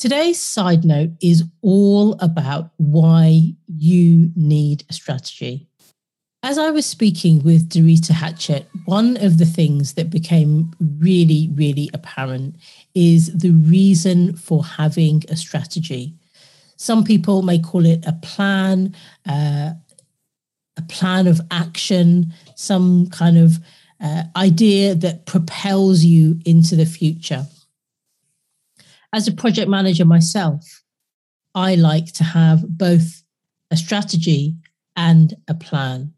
Today's side note is all about why you need a strategy. As I was speaking with Dorita Hatchett, one of the things that became really, really apparent is the reason for having a strategy. Some people may call it a plan, uh, a plan of action, some kind of uh, idea that propels you into the future. As a project manager myself, I like to have both a strategy and a plan.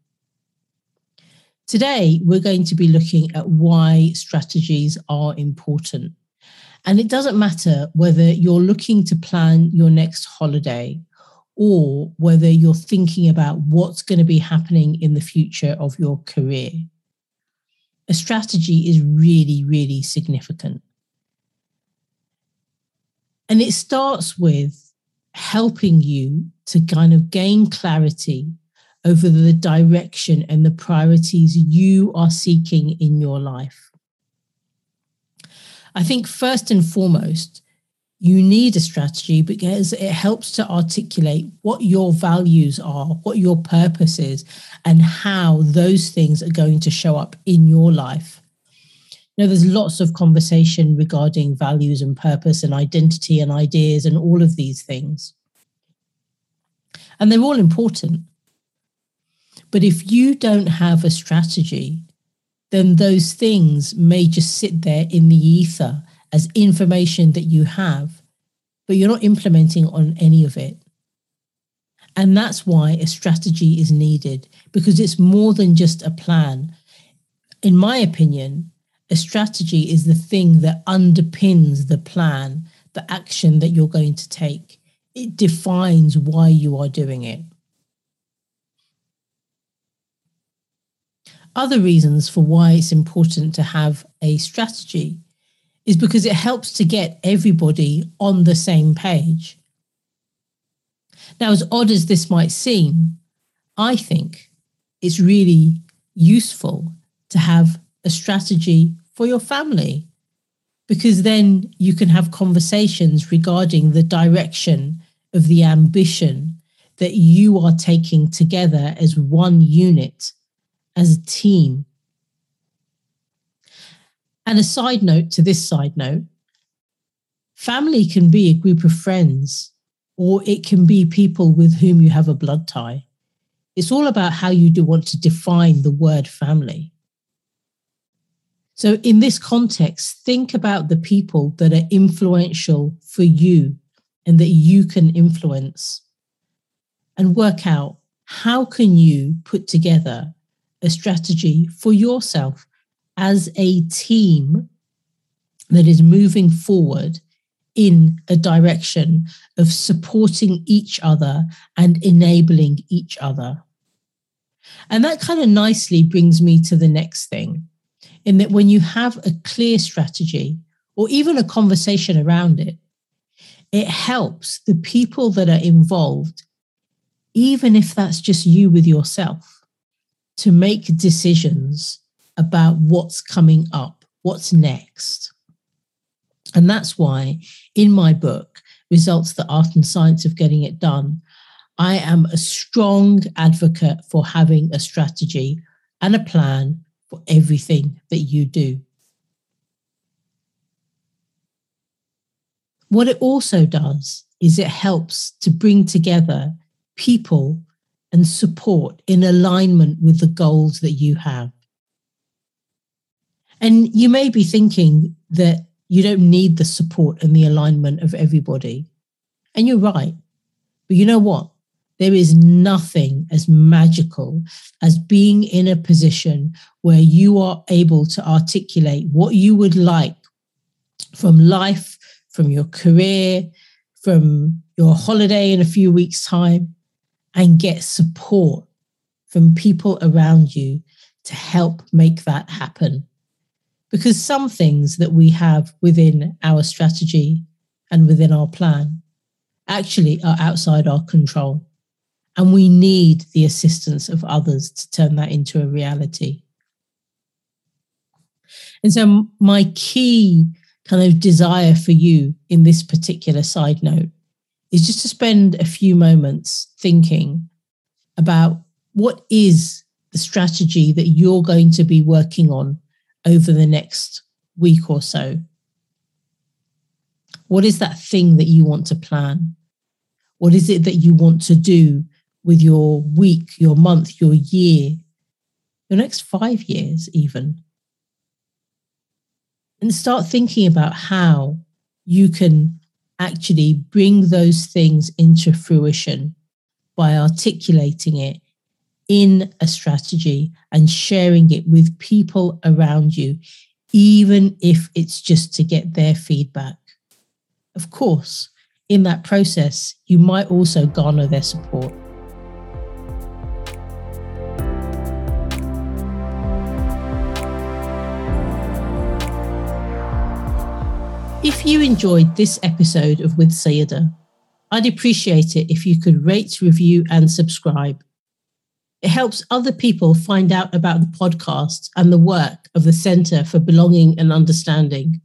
Today, we're going to be looking at why strategies are important. And it doesn't matter whether you're looking to plan your next holiday or whether you're thinking about what's going to be happening in the future of your career. A strategy is really, really significant. And it starts with helping you to kind of gain clarity over the direction and the priorities you are seeking in your life. I think first and foremost, you need a strategy because it helps to articulate what your values are, what your purpose is, and how those things are going to show up in your life. You know, there's lots of conversation regarding values and purpose and identity and ideas and all of these things. And they're all important. But if you don't have a strategy, then those things may just sit there in the ether as information that you have, but you're not implementing on any of it. And that's why a strategy is needed because it's more than just a plan. In my opinion, a strategy is the thing that underpins the plan, the action that you're going to take. It defines why you are doing it. other reasons for why it's important to have a strategy is because it helps to get everybody on the same page. Now, as odd as this might seem, I think it's really useful to have a strategy for your family because then you can have conversations regarding the direction of the ambition that you are taking together as one unit as a team. And a side note to this side note family can be a group of friends, or it can be people with whom you have a blood tie. It's all about how you do want to define the word family. So, in this context, think about the people that are influential for you and that you can influence and work out how can you put together a strategy for yourself as a team that is moving forward in a direction of supporting each other and enabling each other. And that kind of nicely brings me to the next thing in that when you have a clear strategy or even a conversation around it, it helps the people that are involved, even if that's just you with yourself to make decisions about what's coming up, what's next. And that's why in my book, Results the Art and Science of Getting It Done, I am a strong advocate for having a strategy and a plan for everything that you do. What it also does is it helps to bring together people and support in alignment with the goals that you have. And you may be thinking that you don't need the support and the alignment of everybody. And you're right. But you know what? There is nothing as magical as being in a position where you are able to articulate what you would like from life, from your career, from your holiday in a few weeks' time, and get support from people around you to help make that happen. Because some things that we have within our strategy and within our plan actually are outside our control. And we need the assistance of others to turn that into a reality. And so, my key kind of desire for you in this particular side note is just to spend a few moments thinking about what is the strategy that you're going to be working on over the next week or so. What is that thing that you want to plan? What is it that you want to do with your week, your month, your year, your next five years, even? And start thinking about how you can actually bring those things into fruition by articulating it in a strategy and sharing it with people around you, even if it's just to get their feedback. Of course, in that process, you might also garner their support. If you enjoyed this episode of With Saiyyidah, I'd appreciate it if you could rate, review, and subscribe. It helps other people find out about the podcast and the work of the Centre for Belonging and Understanding.